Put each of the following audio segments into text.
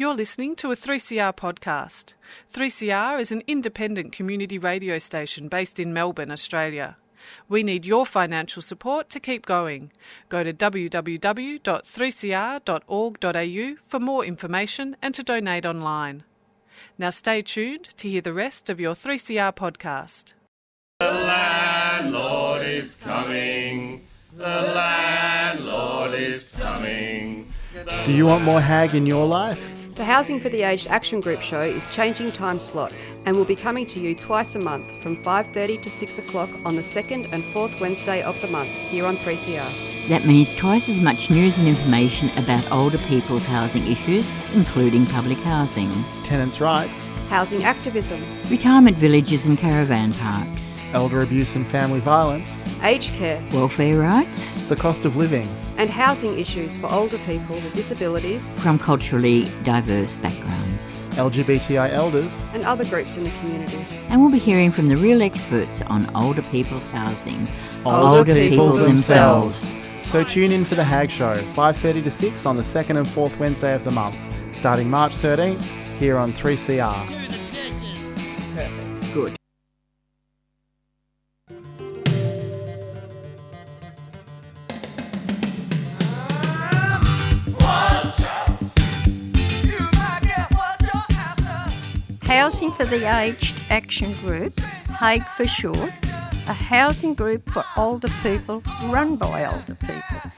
You're listening to a 3CR podcast. 3CR is an independent community radio station based in Melbourne, Australia. We need your financial support to keep going. Go to www.3cr.org.au for more information and to donate online. Now stay tuned to hear the rest of your 3CR podcast. The landlord is coming. The landlord is coming. Do you want more hag in your life? The Housing for the Aged Action Group show is changing time slot and will be coming to you twice a month from 5:30 to 6 o'clock on the second and fourth Wednesday of the month here on 3CR. That means twice as much news and information about older people's housing issues, including public housing, Tenants' rights, Housing activism, retirement villages and caravan parks, elder abuse and family violence, aged care, welfare rights. The cost of living, and housing issues for older people with disabilities. From culturally diverse backgrounds. LGBTI elders, and other groups in the community. And we'll be hearing from the real experts on older people's housing, older, people, themselves. So tune in for the Hag Show, 5:30 to 6 on the second and fourth Wednesday of the month, starting March 13th here on 3CR. Housing for the Aged Action Group, HAG for short, a housing group for older people run by older people,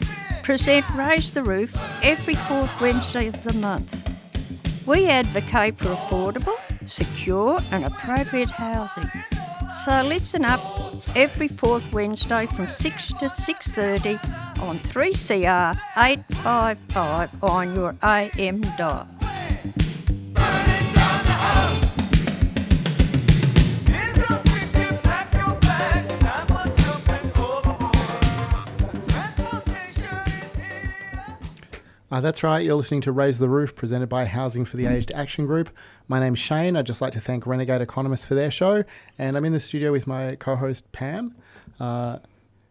present Raise the Roof every fourth Wednesday of the month. We advocate for affordable, secure and appropriate housing. So listen up every fourth Wednesday from 6 to 6.30 on 3CR 855 on your AM dial. Uh, that's right, you're listening to Raise the Roof, presented by Housing for the Aged Action Group. My name's Shane. I'd just like to thank Renegade Economists for their show. And I'm in the studio with my co host, Pam. Uh,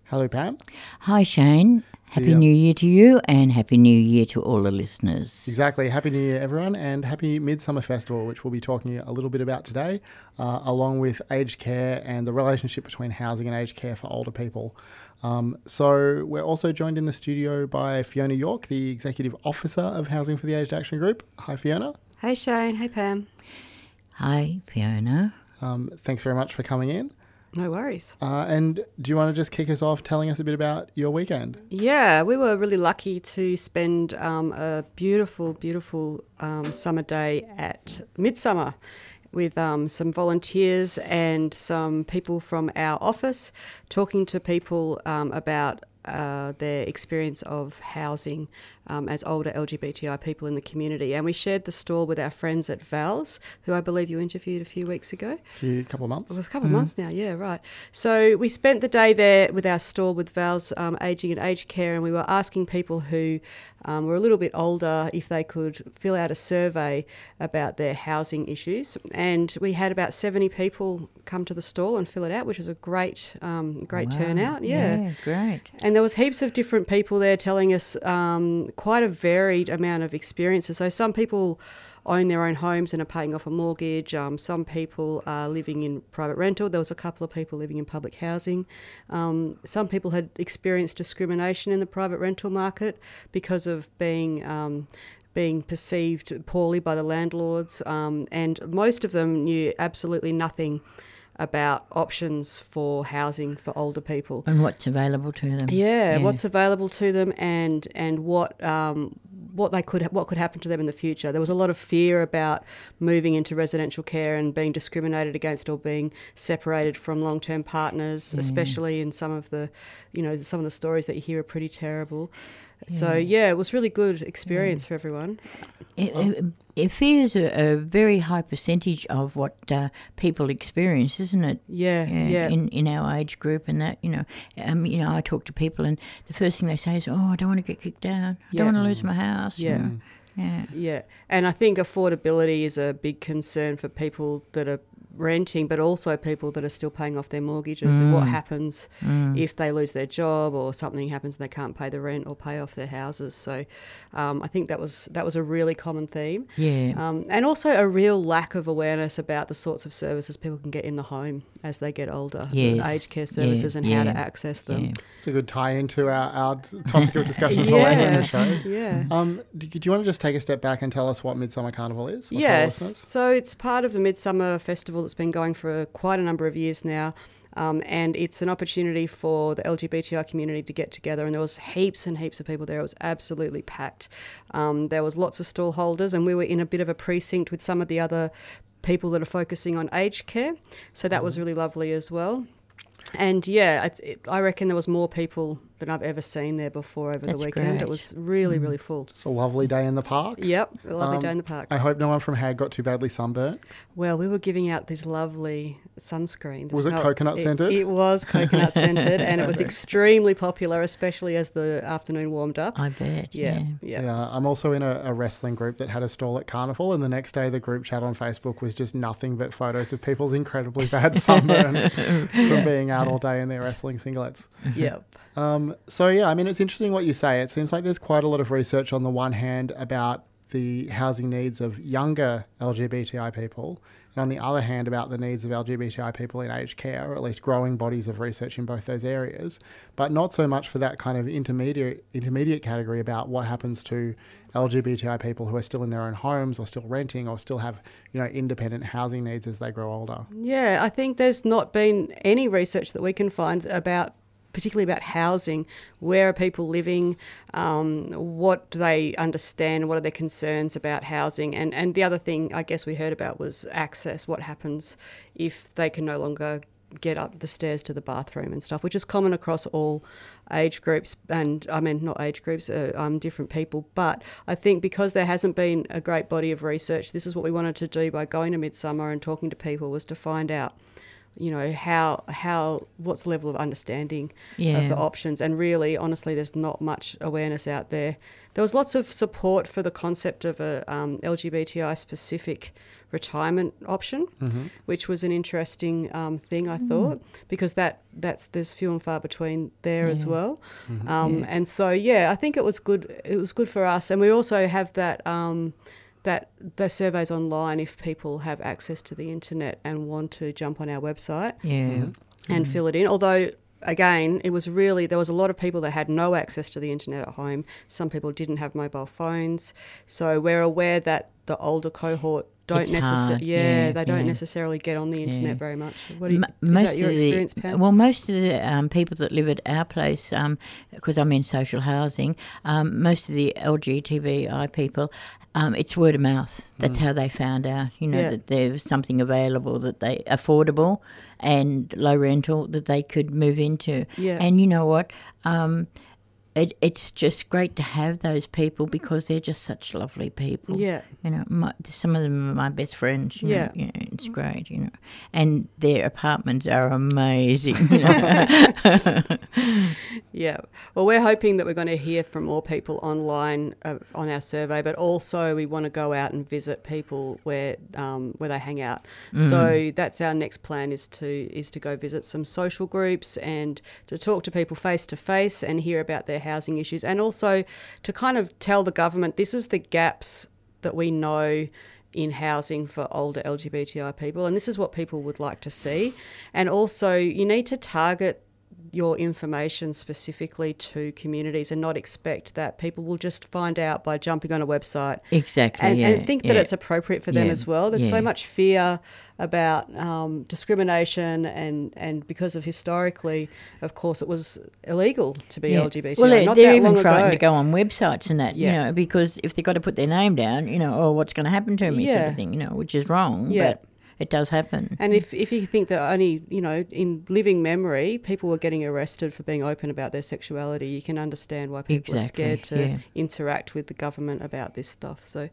hello, Pam. Hi, Shane. Happy Yeah. New Year to you and Happy New Year to all the listeners. Exactly. Happy New Year, everyone, and happy Midsummer Festival, which we'll be talking a little bit about today, uh, along with aged care and the relationship between housing and aged care for older people. Um, so, we're also joined in the studio by Fiona York, the Executive Officer of Housing for the Aged Action Group. Hi, Fiona. Hey Shane, hey Pam. Hi, Fiona. Um, thanks very much for coming in. No worries. Uh, and do you want to just kick us off telling us a bit about your weekend? Yeah, we were really lucky to spend um, a beautiful, beautiful um, summer day at Midsummer with um, some volunteers and some people from our office talking to people um, about uh, their experience of housing um, as older LGBTI people in the community. And we shared the stall with our friends at Val's, who I believe you interviewed a few weeks ago. A few couple of months. It was a couple of months now, yeah, right. So we spent the day there with our stall with Val's um, Aging and Aged Care, and we were asking people who um, were a little bit older if they could fill out a survey about their housing issues. And we had about 70 people come to the stall and fill it out, which was a great, um, great Wow. turnout. Yeah. Yeah, great. And there was heaps of different people there telling us um, quite a varied amount of experiences. So some people own their own homes and are paying off a mortgage. Um, some people are living in private rental. There was a couple of people living in public housing. Um, some people had experienced discrimination in the private rental market because of being. Um, being perceived poorly by the landlords, um, and most of them knew absolutely nothing about options for housing for older people. And what's available to them? Yeah, what's available to them and and what um, what they could what could happen to them in the future. There was a lot of fear about moving into residential care and being discriminated against or being separated from long term partners, especially in some of the you know some of the stories that you hear are pretty terrible. So yeah, it was really good experience for everyone. It, it, it fears a, a very high percentage of what uh, people experience, isn't it? Yeah, yeah. In, in our age group and that, you know, um, you know, I talk to people and the first thing they say is, "Oh, I don't want to get kicked out. I Yeah. don't want to lose my house." Yeah. and- yeah. Yeah, and I think affordability is a big concern for people that are renting, but also people that are still paying off their mortgages and what happens if they lose their job or something happens and they can't pay the rent or pay off their houses. So um, I think that was that was a really common theme. Yeah. Um, and also a real lack of awareness about the sorts of services people can get in the home as they get older, the Yes. aged care Yeah, services and how to access them. yeah. It's a good tie into our, our topic of discussion for later in the show. Yeah. Um, do, do you want to just take a step back and tell us what Midsummer Carnival is? Yes. So it's part of the Midsummer Festival that's been going for quite a number of years now. Um, and it's an opportunity for the LGBTI community to get together. And there was heaps and heaps of people there. It was absolutely packed. Um, there was lots of stall holders, and we were in a bit of a precinct with some of the other people that are focusing on aged care. So that was really lovely as well. And yeah, it, it, I reckon there was more people than I've ever seen there before over That's the weekend. It was really, really full. It's a lovely day in the park. Yep, a lovely Um, day in the park. I hope no one from Hag got too badly sunburnt. Well, we were giving out this lovely sunscreen. The Was it smell- coconut it- scented? It, was coconut scented, and it was extremely popular, especially as the afternoon warmed up. I bet. yeah, Yeah. yeah, Yeah, I'm also in a, a wrestling group that had a stall at Carnival, and the next day the group chat on Facebook was just nothing but photos of people's incredibly bad sunburn from being out all day in their wrestling singlets. yep. Um, so yeah, I mean, it's interesting what you say. It seems like there's quite a lot of research on the one hand about the housing needs of younger LGBTI people, and on the other hand about the needs of LGBTI people in aged care, or at least growing bodies of research in both those areas, but not so much for that kind of intermediate intermediate category about what happens to LGBTI people who are still in their own homes or still renting or still have you know independent housing needs as they grow older. Yeah, I think there's not been any research that we can find about, particularly about housing. Where are people living? Um, what do they understand? What are their concerns about housing? And and the other thing I guess we heard about was access. What happens if they can no longer get up the stairs to the bathroom and stuff, which is common across all age groups, and I mean not age groups, uh, um, different people. But I think because there hasn't been a great body of research, this is what we wanted to do by going to Midsummer and talking to people was to find out, you know, how how what's the level of understanding Yeah. of the options, and really, honestly, there's not much awareness out there. There was lots of support for the concept of a um, LGBTI specific retirement option, which was an interesting um, thing I thought because that that's there's few and far between there as well, um, and so yeah, I think it was good. It was good for us, and we also have that. That the surveys online if people have access to the internet and want to jump on our website Yeah. Mm-hmm. and mm-hmm. fill it in. Although, again, it was really there was a lot of people that had no access to the internet at home. Some people didn't have mobile phones, so we're aware that the older cohort don't necessarily. Yeah, yeah, they don't yeah. necessarily get on the internet Yeah. very much. What do you, M- is that your experience, the, Pam? Well, most of the um, people that live at our place, because I'm in social housing, um, most of the LGBTI people, um, it's word of mouth. That's how they found out. You know that there was something available that they affordable and low rental that they could move into. Yeah. And you know what? It, it's just great to have those people because they're just such lovely people. Yeah. You know, my, some of them are my best friends. You Yeah. Know, you know, it's great, you know. And their apartments are amazing. You know. Yeah. Well, we're hoping that we're going to hear from more people online uh, on our survey, but also we want to go out and visit people where um, where they hang out. So that's our next plan is to is to go visit some social groups and to talk to people face to face and hear about their housing issues, and also to kind of tell the government this is the gaps that we know in housing for older LGBTI people, and this is what people would like to see. And also, you need to target your information specifically to communities and not expect that people will just find out by jumping on a website exactly. and, yeah, and think that yeah. it's appropriate for them Yeah, as well. There's so much fear about um, discrimination, and, and because of historically, of course, it was illegal to be. LGBTI. Well, they're, that even long frightened ago. to go on websites and that, you know, because if they've got to put their name down, you know, oh, what's going to happen to me, sort of thing, you know, which is wrong. Yeah. But it does happen. And if, if you think that only, you know, in living memory, people were getting arrested for being open about their sexuality, you can understand why people are scared to yeah. interact with the government about this stuff. So,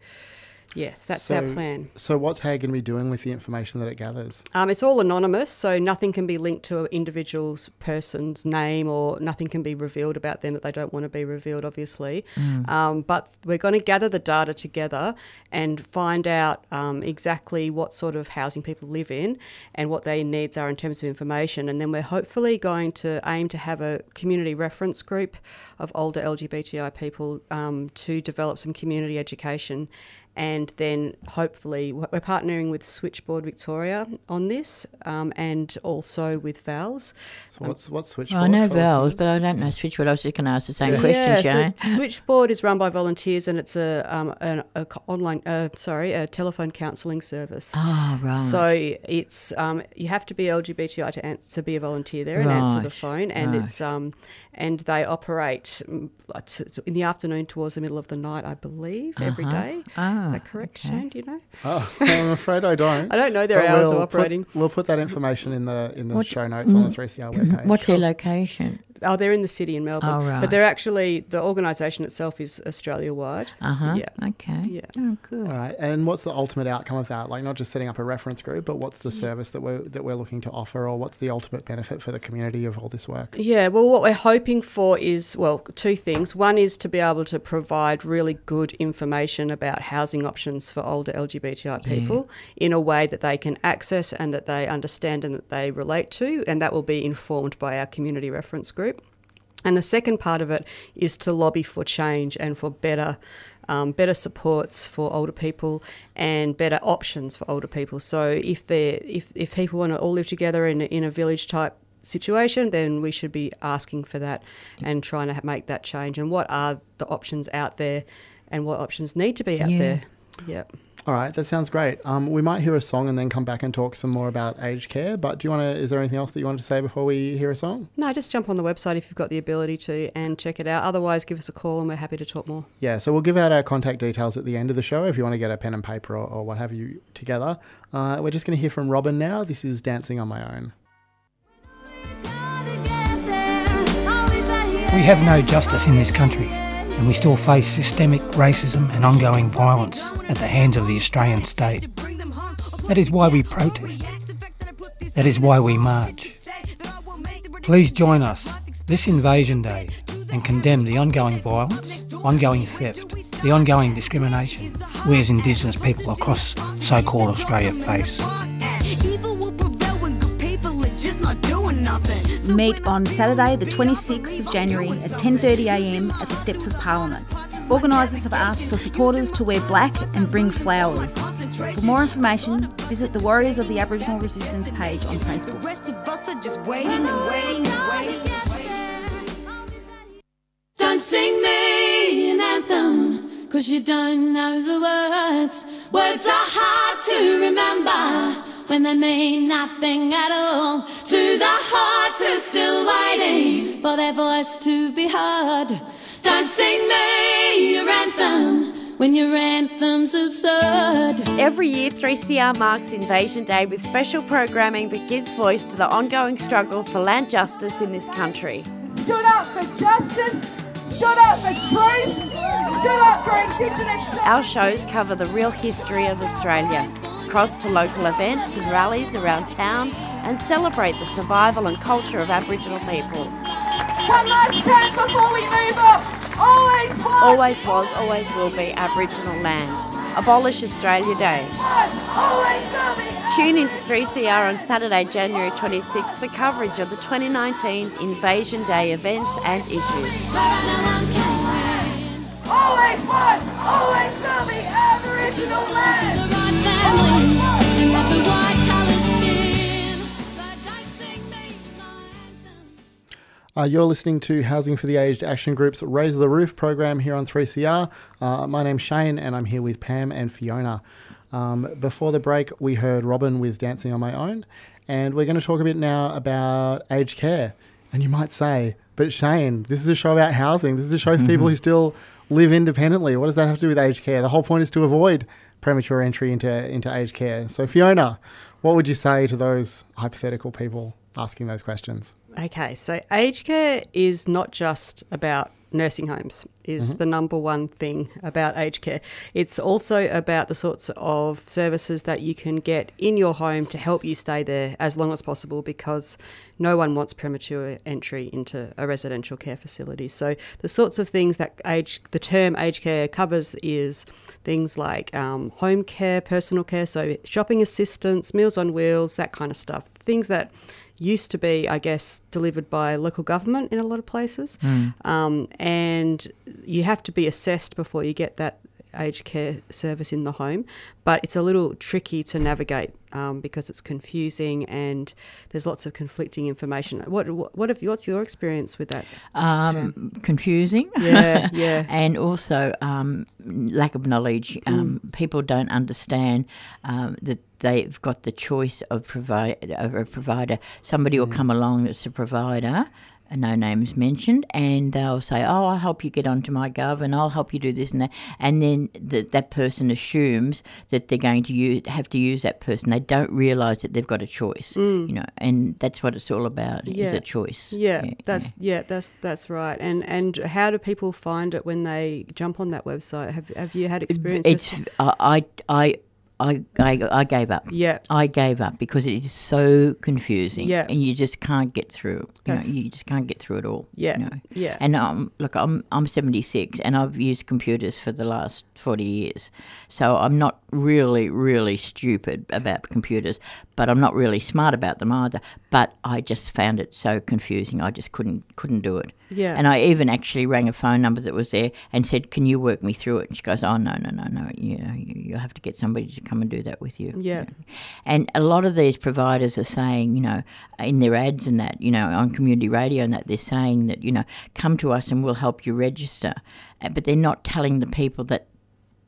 Yes, that's our plan. So, what's HAG going to be doing with the information that it gathers? Um, it's all anonymous, so nothing can be linked to an individual's person's name or nothing can be revealed about them that they don't want to be revealed, obviously. Um, but we're going to gather the data together and find out um, exactly what sort of housing people live in and what their needs are in terms of information. And then we're hopefully going to aim to have a community reference group of older LGBTI people um, to develop some community education and then hopefully we're partnering with Switchboard Victoria on this, um, and also with VALS. So, what's what's Switchboard? Well, I know for Val's, listeners? but I don't know Switchboard. I was just going to ask the same Yeah. question, yeah, Shane. so Switchboard is run by volunteers, and it's a, um, an a online, uh, sorry, a telephone counselling service. Oh, right. So it's um, you have to be LGBTI to, an- to be a volunteer there and answer the phone, and right. it's um, and they operate mm, like t- t- in the afternoon towards the middle of the night, I believe, every Uh-huh. day. Ah, is that correct, okay. Shane? Do you know? Oh, I'm afraid I don't. I don't know their But hours of we'll operating. Put, we'll put that information in the in the What- show notes on the 3CR webpage. What's their location? Oh, they're in the city in Melbourne, Oh, right. but they're actually the organisation itself is Australia wide. Uh huh. Yeah. Okay. Yeah. Oh, good. All right, and what's the ultimate outcome of that? Like, not just setting up a reference group, but what's the service that we're that we're looking to offer, or what's the ultimate benefit for the community of all this work? Yeah, well, what we're hoping for is, well, two things. One is to be able to provide really good information about housing options for older LGBTI people in a way that they can access and that they understand and that they relate to, and that will be informed by our community reference group. And the second part of it is to lobby for change and for better. Um, better supports for older people and better options for older people. So if they if if people want to all live together in in a village type situation, then we should be asking for that and trying to make that change. And what are the options out there, and what options need to be out Yeah. there? Yep. All right, that sounds great. Um, we might hear a song and then come back and talk some more about aged care. But do you want to? Is there anything else that you wanted to say before we hear a song? No, just jump on the website if you've got the ability to and check it out. Otherwise, give us a call and we're happy to talk more. Yeah, so we'll give out our contact details at the end of the show if you want to get a pen and paper or, or what have you together. Uh, we're just going to hear from Robyn now. This is Dancing on My Own. We have no justice in this country, and we still face systemic racism and ongoing violence at the hands of the Australian state. That is why we protest. That is why we march. Please join us this Invasion Day and condemn the ongoing violence, ongoing theft, the ongoing discrimination we as Indigenous people across so called Australia face. Meet on Saturday, the 26th of January at 10.30am at the Steps of Parliament. Organisers have asked for supporters to wear black and bring flowers. For more information, visit the Warriors of the Aboriginal Resistance page on Facebook. Don't sing me an anthem, cause you don't know the words. Words are hard to remember when they mean nothing at all. To the heart who's still waiting for their voice to be heard. Don't sing me your anthem when your anthem's absurd. Every year, 3CR marks Invasion Day with special programming that gives voice to the ongoing struggle for land justice in this country. stood up for justice, stood up for truth, stood up for Indigenous. Our shows cover the real history of Australia, cross to local events and rallies around town, and celebrate the survival and culture of Aboriginal people. One last chance before we move on. Always was, Always was, always will be Aboriginal land. Abolish Australia Day. always will be. Tune into 3CR on Saturday, January 26 for coverage of the 2019 Invasion Day events and issues. Always was, always will be Aboriginal land. Uh, you're listening to Housing for the Aged Action Group's Raise the Roof program here on 3CR. Uh, my name's Shane, and I'm here with Pam and Fiona. Um, before the break, we heard Robyn with Dancing on My Own, and we're going to talk a bit now about aged care. And you might say, but Shane, this is a show about housing. This is a show for people who still live independently. What does that have to do with aged care? The whole point is to avoid premature entry into, into aged care. So, Fiona, what would you say to those hypothetical people asking those questions? Okay, so aged care is not just about nursing homes is Mhm. the number one thing about aged care. It's also about the sorts of services that you can get in your home to help you stay there as long as possible because no one wants premature entry into a residential care facility. So the sorts of things that age the term aged care covers is things like um, home care, personal care, so shopping assistance, meals on wheels, that kind of stuff. Things that used to be, I guess, delivered by local government in a lot of places. Mm. Um, and you have to be assessed before you get that aged care service in the home. But it's a little tricky to navigate um, because it's confusing and there's lots of conflicting information. What what, what have, what's your experience with that? Um, confusing. Yeah, yeah. and also um, lack of knowledge. Um, People don't understand um, that they've got the choice of provide of a provider. Somebody will come along that's a provider. And No names mentioned, and they'll say, "Oh, I'll help you get onto MyGov, and I'll help you do this and that." And then that that person assumes that they're going to use, have to use that person. They don't realise that they've got a choice, mm. you know, and that's what it's all about: is a choice. Yeah, that's yeah. that's that's right. And and how do people find it when they jump on that website? Have have you had experience? It's I I I I I gave up. Yeah. I gave up because it is so confusing. Yeah. and you just can't get through. You, know, you just can't get through it all. Yeah, you know. yeah. And um, look, I'm I'm 76, and I've used computers for the last 40 years, so I'm not really really stupid about computers, but I'm not really smart about them either. But I just found it so confusing. I just couldn't couldn't do it. Yeah. And I even actually rang a phone number that was there and said, "Can you work me through it?" And she goes, "Oh no, no, no, no. You know, you, you have to get somebody to come and do that with you." Yeah. And a lot of these providers are saying, you know, in their ads and that, you know, on community radio and that, they're saying that, you know, come to us and we'll help you register. Uh, But they're not telling the people that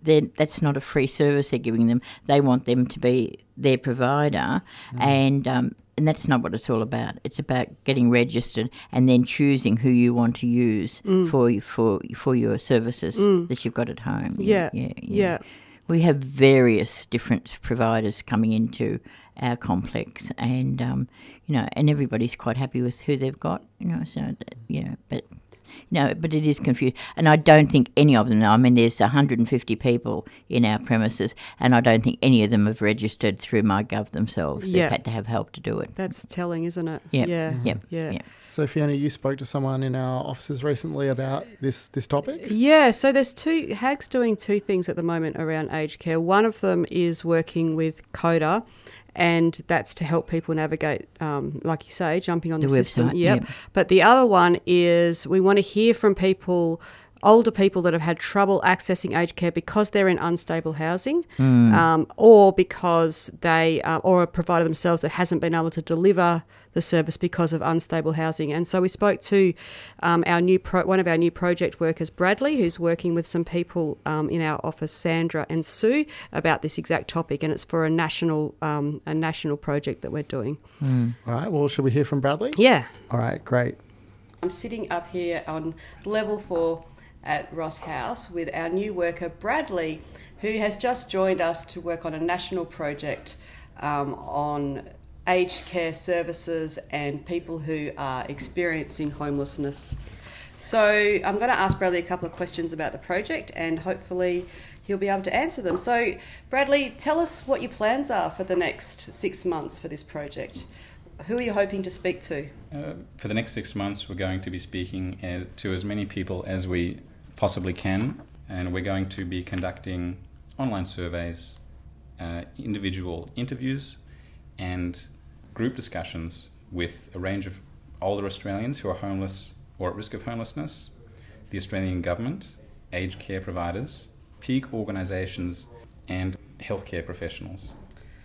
that's not a free service they're giving them. They want them to be their provider, and um, and that's not what it's all about. It's about getting registered and then choosing who you want to use Mm. for you- for for your services Mm. that you've got at home. Yeah, yeah, yeah. We have various different providers coming into our complex, and um, you know, and everybody's quite happy with who they've got. You know, so that, know, but. No, but it is confused, and I don't think any of them. know. I mean, there's 150 people in our premises, and I don't think any of them have registered through MyGov themselves. They've Yeah. had to have help to do it. That's telling, isn't it? Yep. Yeah. Yep. Yeah. Yep. So Fiona, you spoke to someone in our offices recently about this this topic. Yeah, so there's two Hag's doing two things at the moment around aged care. One of them is working with COTA, and that's to help people navigate, um, like you say, jumping on the, The system. website, Yep. yep. But the other one is we want to hear from people. Older people that have had trouble accessing aged care because they're in unstable housing, Mm. um, or because they, uh, or a provider themselves that hasn't been able to deliver the service because of unstable housing. And so we spoke to um, our new pro- one of our new project workers, Bradley, who's working with some people um, in our office, Sandra and Sue, about this exact topic. And it's for a national um, a national project that we're doing. All right. Well, should we hear from Bradley? Yeah. All right. Great. I'm sitting up here on level four at Ross House with our new worker Bradley, who has just joined us to work on a national project um, on aged care services and people who are experiencing homelessness. So I'm going to ask Bradley a couple of questions about the project and hopefully he'll be able to answer them. So, Bradley, tell us what your plans are for the next six months for this project. Who are you hoping to speak to? Uh, for the next six months, we're going to be speaking as, to as many people as we possibly can, and we're going to be conducting online surveys, uh, individual interviews, and group discussions with a range of older Australians who are homeless or at risk of homelessness, the Australian government, aged care providers, peak organisations, and healthcare professionals.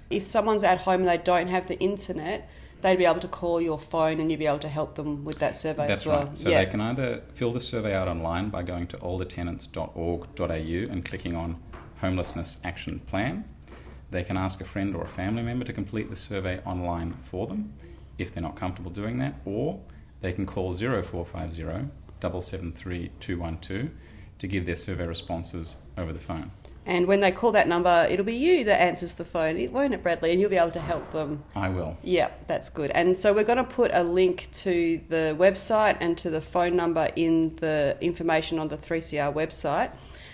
if someone's at home and they don't have the internet, they'd be able to call your phone and you'd be able to help them with that survey That's as well. right. So yeah. they can either fill the survey out online by going to oldertenants.org.au and clicking on Homelessness Action Plan. They can ask a friend or a family member to complete the survey online for them if they're not comfortable doing that, or they can call 0450 773 212 to give their survey responses over the phone. And when they call that number, it'll be you that answers the phone, it won't it, Bradley? And you'll be able to help them. I will. Yeah, that's good. And so we're going to put a link to the website and to the phone number in the information on the 3CR website.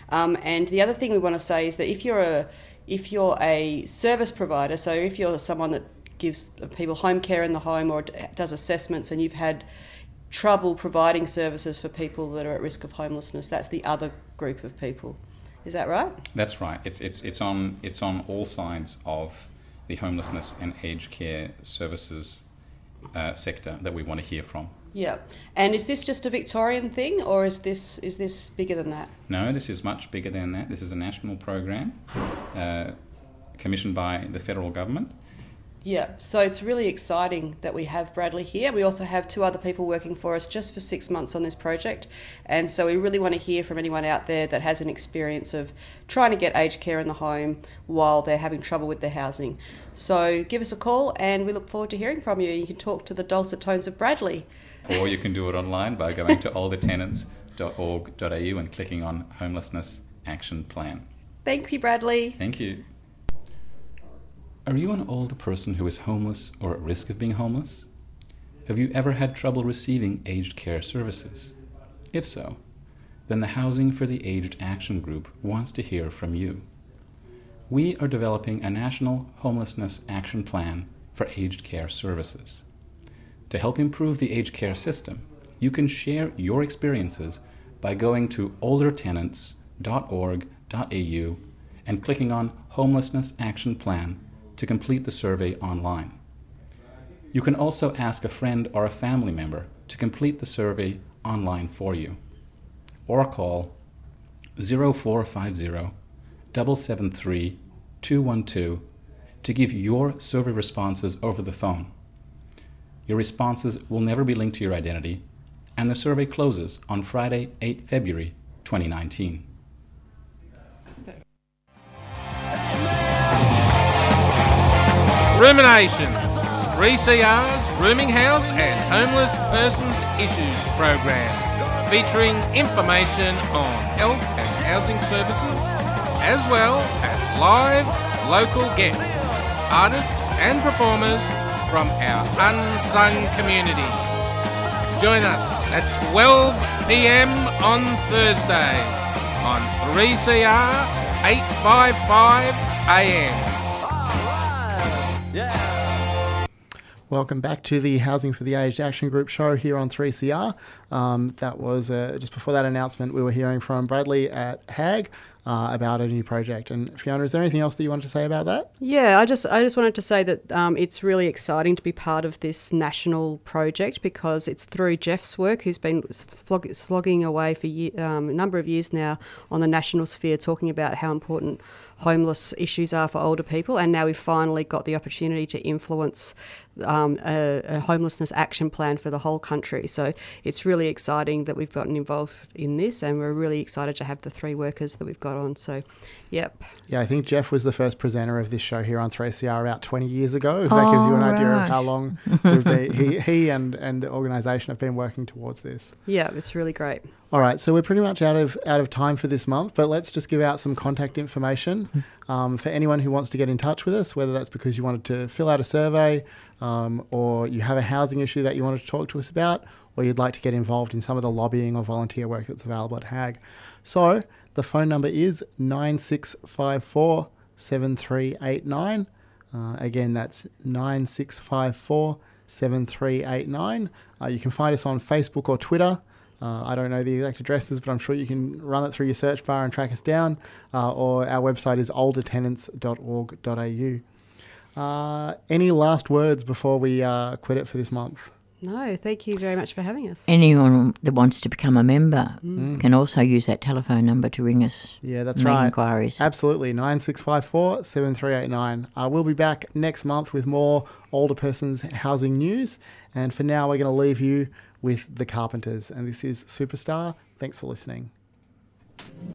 Um, and the other thing we want to say is that if you're a if you're a service provider, so if you're someone that gives people home care in the home or does assessments and you've had trouble providing services for people that are at risk of homelessness, that's the other group of people. Is that right? That's right. It's it's it's on it's on all sides of the homelessness and aged care services uh, sector that we want to hear from. Yeah. And is this just a Victorian thing, or is this is this bigger than that? No, this is much bigger than that. This is a national program uh, commissioned by the federal government. Yeah, so it's really exciting that we have Bradley here. We also have two other people working for us just for six months on this project. And so we really want to hear from anyone out there that has an experience of trying to get aged care in the home while they're having trouble with their housing. So give us a call and we look forward to hearing from you. You can talk to the dulcet tones of Bradley. Or you can do it online by going to oldertenants.org.au and clicking on Homelessness Action Plan. Thank you, Bradley. Thank you. Are you an older person who is homeless or at risk of being homeless? Have you ever had trouble receiving aged care services? If so, then the Housing for the Aged Action Group wants to hear from you. We are developing a national homelessness action plan for aged care services. To help improve the aged care system, you can share your experiences by going to oldertenants.org.au and clicking on Homelessness Action Plan to complete the survey online. You can also ask a friend or a family member to complete the survey online for you, or call 0450 773 212 to give your survey responses over the phone. Your responses will never be linked to your identity, and the survey closes on Friday, 8 February 2019. Rumination, 3CR's Rooming House and Homeless Persons Issues program, featuring information on health and housing services, as well as live local guests, artists and performers from our unsung community. Join us at 12 pm on Thursday on 3CR 855 AM. Welcome back to the Housing for the Aged Action Group show here on 3CR. Um, that was uh, just before that announcement, we were hearing from Bradley at HAG uh, about a new project. And Fiona, is there anything else that you wanted to say about that? Yeah, I just I just wanted to say that um, it's really exciting to be part of this national project because it's through Jeff's work, who's been flog- slogging away for um, a number of years now on the national sphere, talking about how important homeless issues are for older people, and now we've finally got the opportunity to influence um, a, a, homelessness action plan for the whole country. So it's really exciting that we've gotten involved in this, and we're really excited to have the three workers that we've got on. So, yep. Yeah, I think Jeff was the first presenter of this show here on 3CR about 20 years ago. If oh, that gives you an right. idea of how long been, he, he and, and the organisation have been working towards this. Yeah, it's really great. All right, so we're pretty much out of out of time for this month, but let's just give out some contact information um, for anyone who wants to get in touch with us, whether that's because you wanted to fill out a survey, um, or you have a housing issue that you wanted to talk to us about, or you'd like to get involved in some of the lobbying or volunteer work that's available at HAG. So the phone number is 9654 7389. Uh, again, that's 9654 7389. Uh, you can find us on Facebook or Twitter. Uh, I don't know the exact addresses, but I'm sure you can run it through your search bar and track us down. Uh, or our website is oldertenants.org.au. Uh, any last words before we uh, quit it for this month? No, thank you very much for having us. Anyone that wants to become a member mm. can also use that telephone number to ring us. Yeah, that's right. Inquiries. Absolutely. 9654 7389. Uh, we'll be back next month with more older persons housing news. And for now, we're going to leave you with The Carpenters. And this is Superstar. Thanks for listening.